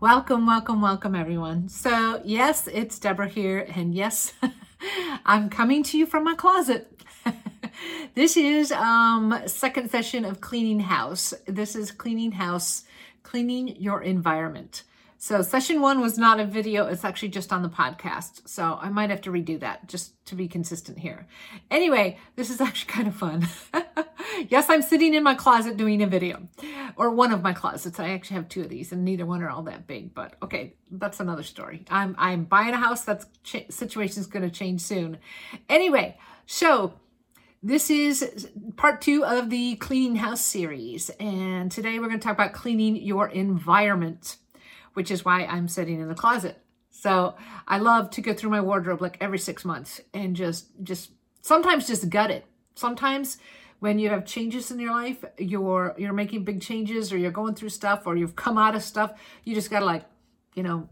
Welcome, welcome, welcome, everyone. So, yes, it's Deborah here, and yes, I'm coming to you from my closet. this is um second session of cleaning house. This is cleaning house, cleaning your environment. So session one was not a video, it's actually just on the podcast. So I might have to redo that just to be consistent here. Anyway, this is actually kind of fun. yes, I'm sitting in my closet doing a video or one of my closets. I actually have two of these and neither one are all that big, but okay, that's another story. I'm, I'm buying a house. That's ch- situation's going to change soon. Anyway, so this is part two of the cleaning house series. And today we're going to talk about cleaning your environment which is why I'm sitting in the closet. So I love to go through my wardrobe like every six months and just, just sometimes just gut it. Sometimes when you have changes in your life, you're, you're making big changes or you're going through stuff or you've come out of stuff, you just gotta like, you know,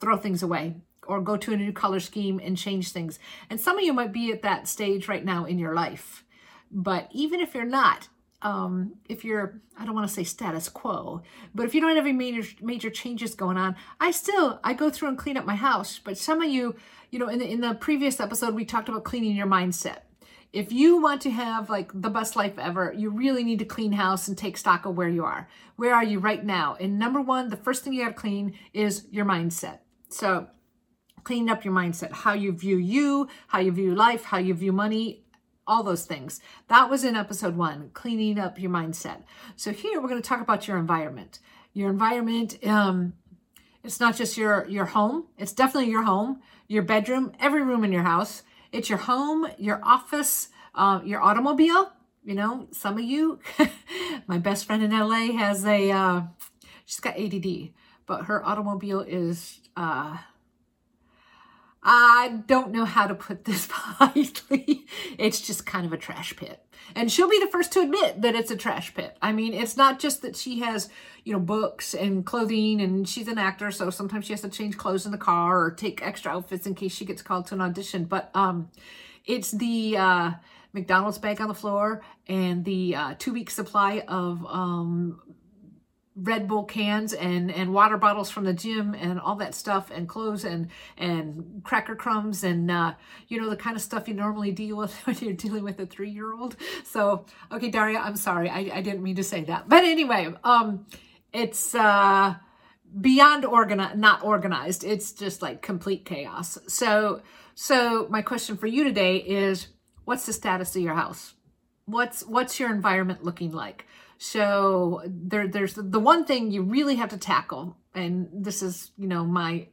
throw things away or go to a new color scheme and change things. And some of you might be at that stage right now in your life. But even if you're not, um, if you're, I don't want to say status quo, but if you don't have any major, major changes going on, I still, I go through and clean up my house. But some of you, you know, in the, in the previous episode, we talked about cleaning your mindset. If you want to have like the best life ever, you really need to clean house and take stock of where you are. Where are you right now? And number one, the first thing you got to clean is your mindset. So clean up your mindset, how you view you, how you view life, how you view money, all those things. That was in episode one, cleaning up your mindset. So here we're going to talk about your environment. Your environment, um, it's not just your your home. It's definitely your home, your bedroom, every room in your house. It's your home, your office, uh, your automobile. You know, some of you, my best friend in LA has a, uh, she's got ADD, but her automobile is uh, I don't know how to put this politely. It's just kind of a trash pit. And she'll be the first to admit that it's a trash pit. I mean, it's not just that she has, you know, books and clothing and she's an actor, so sometimes she has to change clothes in the car or take extra outfits in case she gets called to an audition, but um it's the uh McDonald's bag on the floor and the uh, two week supply of um, Red Bull cans and and water bottles from the gym and all that stuff and clothes and and cracker crumbs and uh, you know the kind of stuff you normally deal with when you're dealing with a three year old. So okay, Daria, I'm sorry, I, I didn't mean to say that, but anyway, um, it's uh beyond organized, not organized. It's just like complete chaos. So so my question for you today is, what's the status of your house? What's what's your environment looking like? So there, there's the one thing you really have to tackle, and this is, you know, my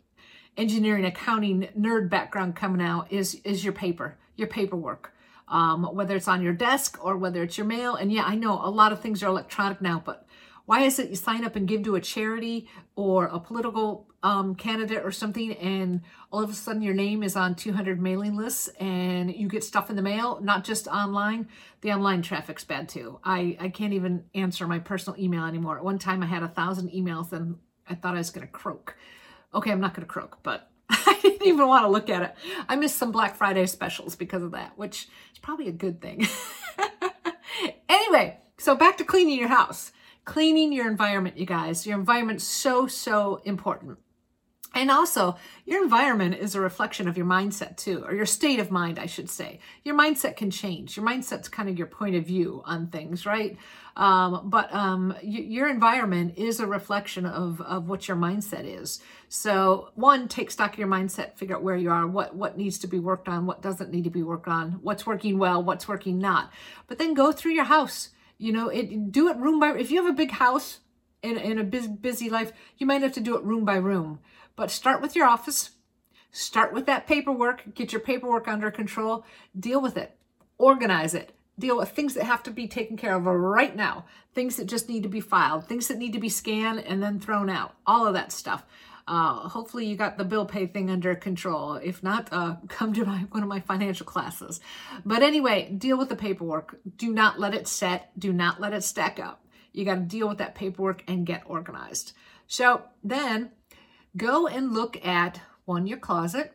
engineering accounting nerd background coming out is is your paper, your paperwork. Um, whether it's on your desk or whether it's your mail. And yeah, I know a lot of things are electronic now, but why is it you sign up and give to a charity or a political um, candidate or something and all of a sudden your name is on 200 mailing lists and you get stuff in the mail not just online? The online traffic's bad too. I i can't even answer my personal email anymore. At one time i had a thousand emails and i thought i was going to croak. Okay i'm not going to croak but I didn't even want to look at it. I missed some Black Friday specials because of that, which is probably a good thing. anyway, so back to cleaning your house cleaning your environment, you guys. Your environment's so, so important. And also, your environment is a reflection of your mindset too, or your state of mind, I should say. Your mindset can change. Your mindset's kind of your point of view on things, right? Um, but um, y- your environment is a reflection of, of what your mindset is. So, one, take stock of your mindset, figure out where you are, what what needs to be worked on, what doesn't need to be worked on, what's working well, what's working not. But then go through your house you know, it do it room by if you have a big house in, in a busy, busy life, you might have to do it room by room. But start with your office, start with that paperwork, get your paperwork under control, deal with it, organize it, deal with things that have to be taken care of right now, things that just need to be filed, things that need to be scanned and then thrown out, all of that stuff. Uh, hopefully you got the bill pay thing under control. If not, uh, come to my, one of my financial classes. But anyway, deal with the paperwork. Do not let it set. Do not let it stack up. You got to deal with that paperwork and get organized. So then go and look at one, your closet.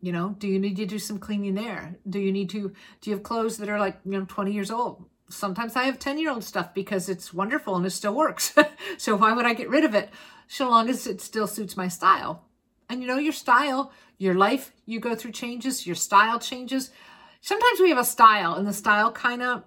You know, do you need to do some cleaning there? Do you need to, do you have clothes that are like, you know, 20 years old? Sometimes I have 10 year old stuff because it's wonderful and it still works. so why would I get rid of it? So long as it still suits my style. And you know, your style, your life, you go through changes, your style changes. Sometimes we have a style and the style kind of,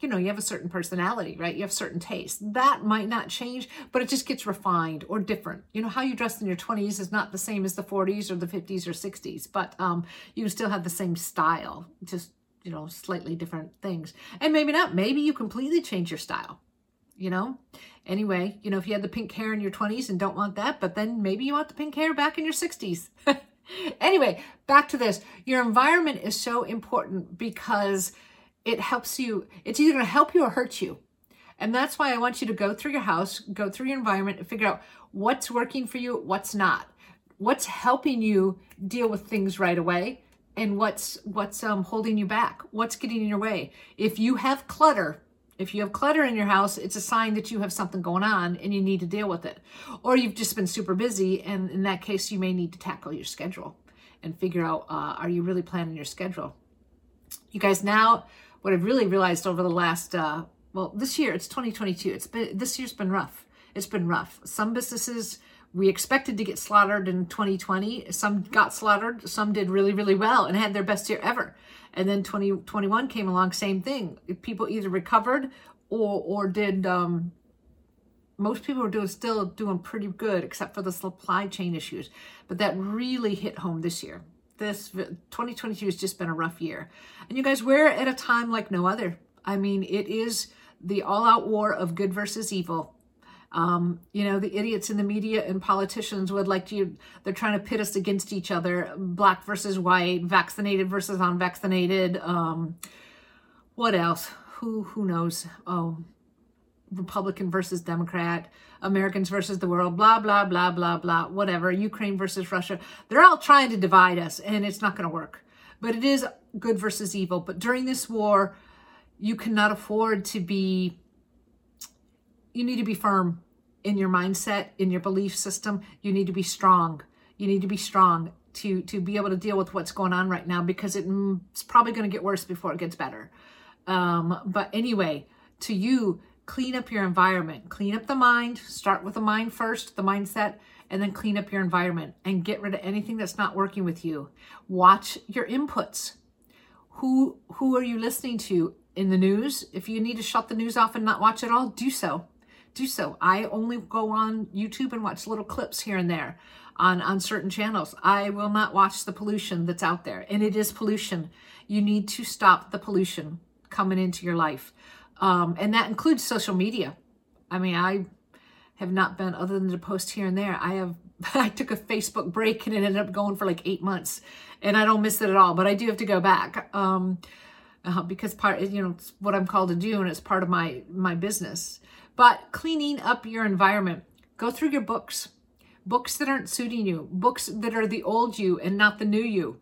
you know, you have a certain personality, right? You have certain tastes. That might not change, but it just gets refined or different. You know, how you dress in your 20s is not the same as the 40s or the 50s or 60s, but um, you still have the same style, just you know, slightly different things. And maybe not. Maybe you completely change your style, you know? Anyway, you know, if you had the pink hair in your 20s and don't want that, but then maybe you want the pink hair back in your 60s. anyway, back to this. Your environment is so important because it helps you, it's either going to help you or hurt you. And that's why I want you to go through your house, go through your environment, and figure out what's working for you, what's not. What's helping you deal with things right away, and what's what's um, holding you back what's getting in your way. If you have clutter if you have clutter in your house it's a sign that you have something going on and you need to deal with it. Or you've just been super busy and in that case you may need to tackle your schedule and figure out uh, are you really planning your schedule? You guys now what i've really realized over the last uh, well this year it's 2022 it's been this year's been rough. It's been rough. Some businesses we expected to get slaughtered in 2020. Some got slaughtered, some did really, really well and had their best year ever. And then 2021 came along, same thing. People either recovered or or did um, most people were doing still doing pretty good except for the supply chain issues. But that really hit home this year. This 2022 has just been a rough year. And you guys, we're at a time like no other. I mean, it is the all-out war of good versus evil um, you know, the idiots in the media and politicians would like to, they're trying to pit us against each other black versus white, vaccinated versus unvaccinated. Um, what else? Who, who knows? Oh, Republican versus Democrat, Americans versus the world, blah, blah, blah, blah, blah, whatever, Ukraine versus Russia. They're all trying to divide us, and it's not going to work. But it is good versus evil. But during this war, you cannot afford to be you need to be firm in your mindset, in your belief system. You need to be strong. You need to be strong to to be able to deal with what's going on right now because it's probably going to get worse before it gets better. Um, but anyway, to you, clean up your environment, clean up the mind. Start with the mind first, the mindset, and then clean up your environment and get rid of anything that's not working with you. Watch your inputs. Who who are you listening to in the news? If you need to shut the news off and not watch it all, do so do so. I only go on YouTube and watch little clips here and there on, on certain channels. I will not watch the pollution that's out there. And it is pollution. You need to stop the pollution coming into your life. Um, and that includes social media. I mean, I have not been, other than to post here and there, I have, I took a Facebook break and it ended up going for like eight months. And I don't miss it at all, but I do have to go back. Um, uh, because part, you know, it's what I'm called to do and it's part of my, my business. But cleaning up your environment, go through your books, books that aren't suiting you, books that are the old you and not the new you.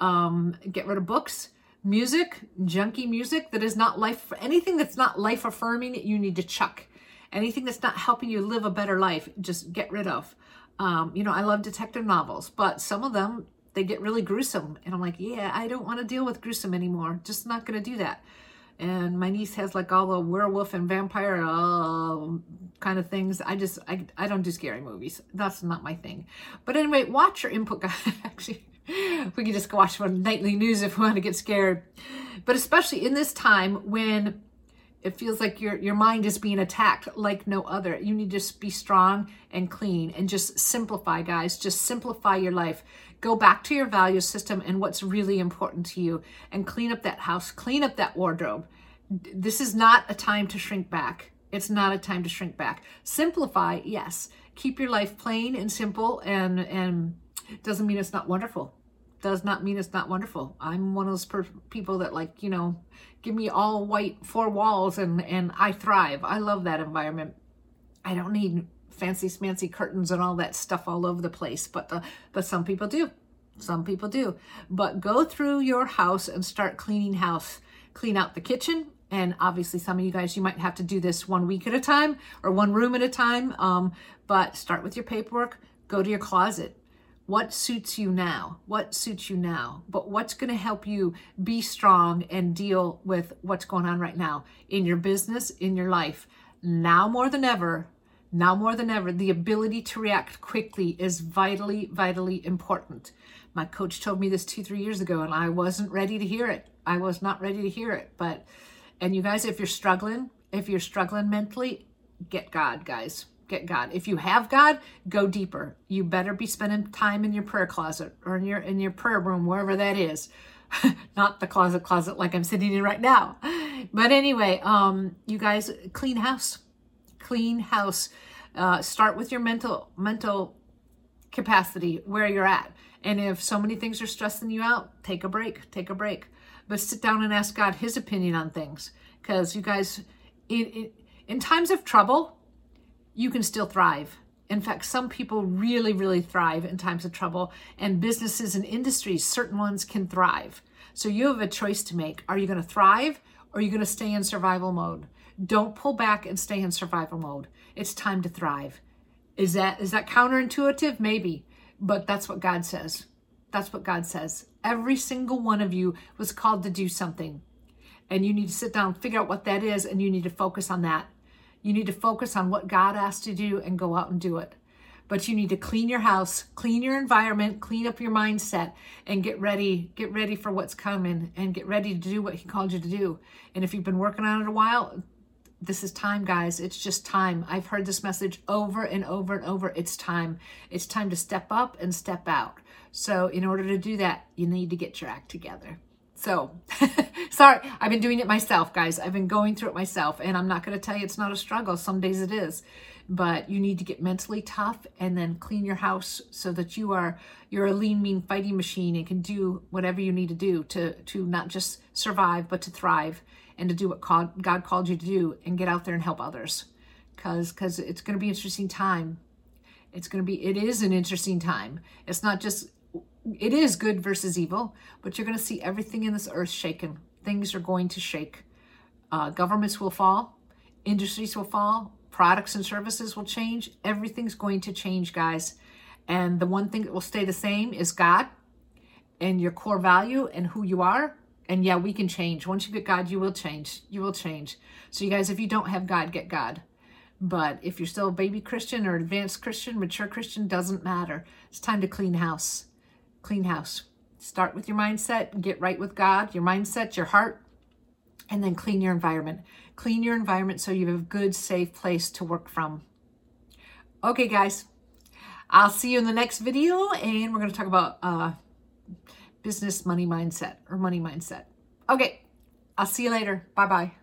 Um, get rid of books, music, junky music that is not life, anything that's not life affirming, you need to chuck. Anything that's not helping you live a better life, just get rid of. Um, you know, I love detective novels, but some of them, they get really gruesome. And I'm like, yeah, I don't want to deal with gruesome anymore. Just not going to do that and my niece has like all the werewolf and vampire uh, kind of things. I just, I, I don't do scary movies. That's not my thing. But anyway, watch your input. Guy actually, we can just go watch some nightly news if we want to get scared. But especially in this time when it feels like your your mind is being attacked like no other. You need to just be strong and clean and just simplify, guys. Just simplify your life. Go back to your value system and what's really important to you and clean up that house, clean up that wardrobe. This is not a time to shrink back. It's not a time to shrink back. Simplify, yes. Keep your life plain and simple and and doesn't mean it's not wonderful does not mean it's not wonderful. I'm one of those per- people that like, you know, give me all white four walls and and I thrive. I love that environment. I don't need fancy smancy curtains and all that stuff all over the place, but the, but some people do. Some people do. But go through your house and start cleaning house. Clean out the kitchen, and obviously some of you guys you might have to do this one week at a time or one room at a time um, but start with your paperwork go to your closet what suits you now? What suits you now? But what's going to help you be strong and deal with what's going on right now in your business, in your life? Now more than ever, now more than ever, the ability to react quickly is vitally, vitally important. My coach told me this two, three years ago, and I wasn't ready to hear it. I was not ready to hear it. But, and you guys, if you're struggling, if you're struggling mentally, get God, guys get God. If you have God, go deeper. You better be spending time in your prayer closet or in your in your prayer room, wherever that is. Not the closet closet like I'm sitting in right now. But anyway, um, you guys clean house. Clean house. Uh, start with your mental mental capacity where you're at. And if so many things are stressing you out, take a break. Take a break. But sit down and ask God his opinion on things. Because you guys, in, in, in times of trouble, you can still thrive. In fact, some people really, really thrive in times of trouble, and businesses and industries, certain ones can thrive. So you have a choice to make. Are you going to thrive or are you going to stay in survival mode? Don't pull back and stay in survival mode. It's time to thrive. Is that is that counterintuitive? Maybe, but that's what God says. That's what God says. Every single one of you was called to do something. And you need to sit down, figure out what that is, and you need to focus on that. You need to focus on what God asked to do and go out and do it. But you need to clean your house, clean your environment, clean up your mindset, and get ready. Get ready for what's coming and get ready to do what He called you to do. And if you've been working on it a while, this is time, guys. It's just time. I've heard this message over and over and over. It's time. It's time to step up and step out. So, in order to do that, you need to get your act together. So, sorry, I've been doing it myself, guys. I've been going through it myself, and I'm not going to tell you it's not a struggle. Some days it is, but you need to get mentally tough and then clean your house so that you are you're a lean, mean fighting machine and can do whatever you need to do to to not just survive but to thrive and to do what God called you to do and get out there and help others, because because it's going to be an interesting time. It's going to be it is an interesting time. It's not just it is good versus evil, but you're going to see everything in this earth shaken. Things are going to shake. Uh, governments will fall, industries will fall, products and services will change. Everything's going to change, guys. And the one thing that will stay the same is God and your core value and who you are. And yeah, we can change. Once you get God, you will change. You will change. So, you guys, if you don't have God, get God. But if you're still a baby Christian or advanced Christian, mature Christian, doesn't matter. It's time to clean house clean house. Start with your mindset, get right with God, your mindset, your heart, and then clean your environment. Clean your environment so you have a good, safe place to work from. Okay, guys, I'll see you in the next video, and we're going to talk about uh, business money mindset or money mindset. Okay, I'll see you later. Bye bye.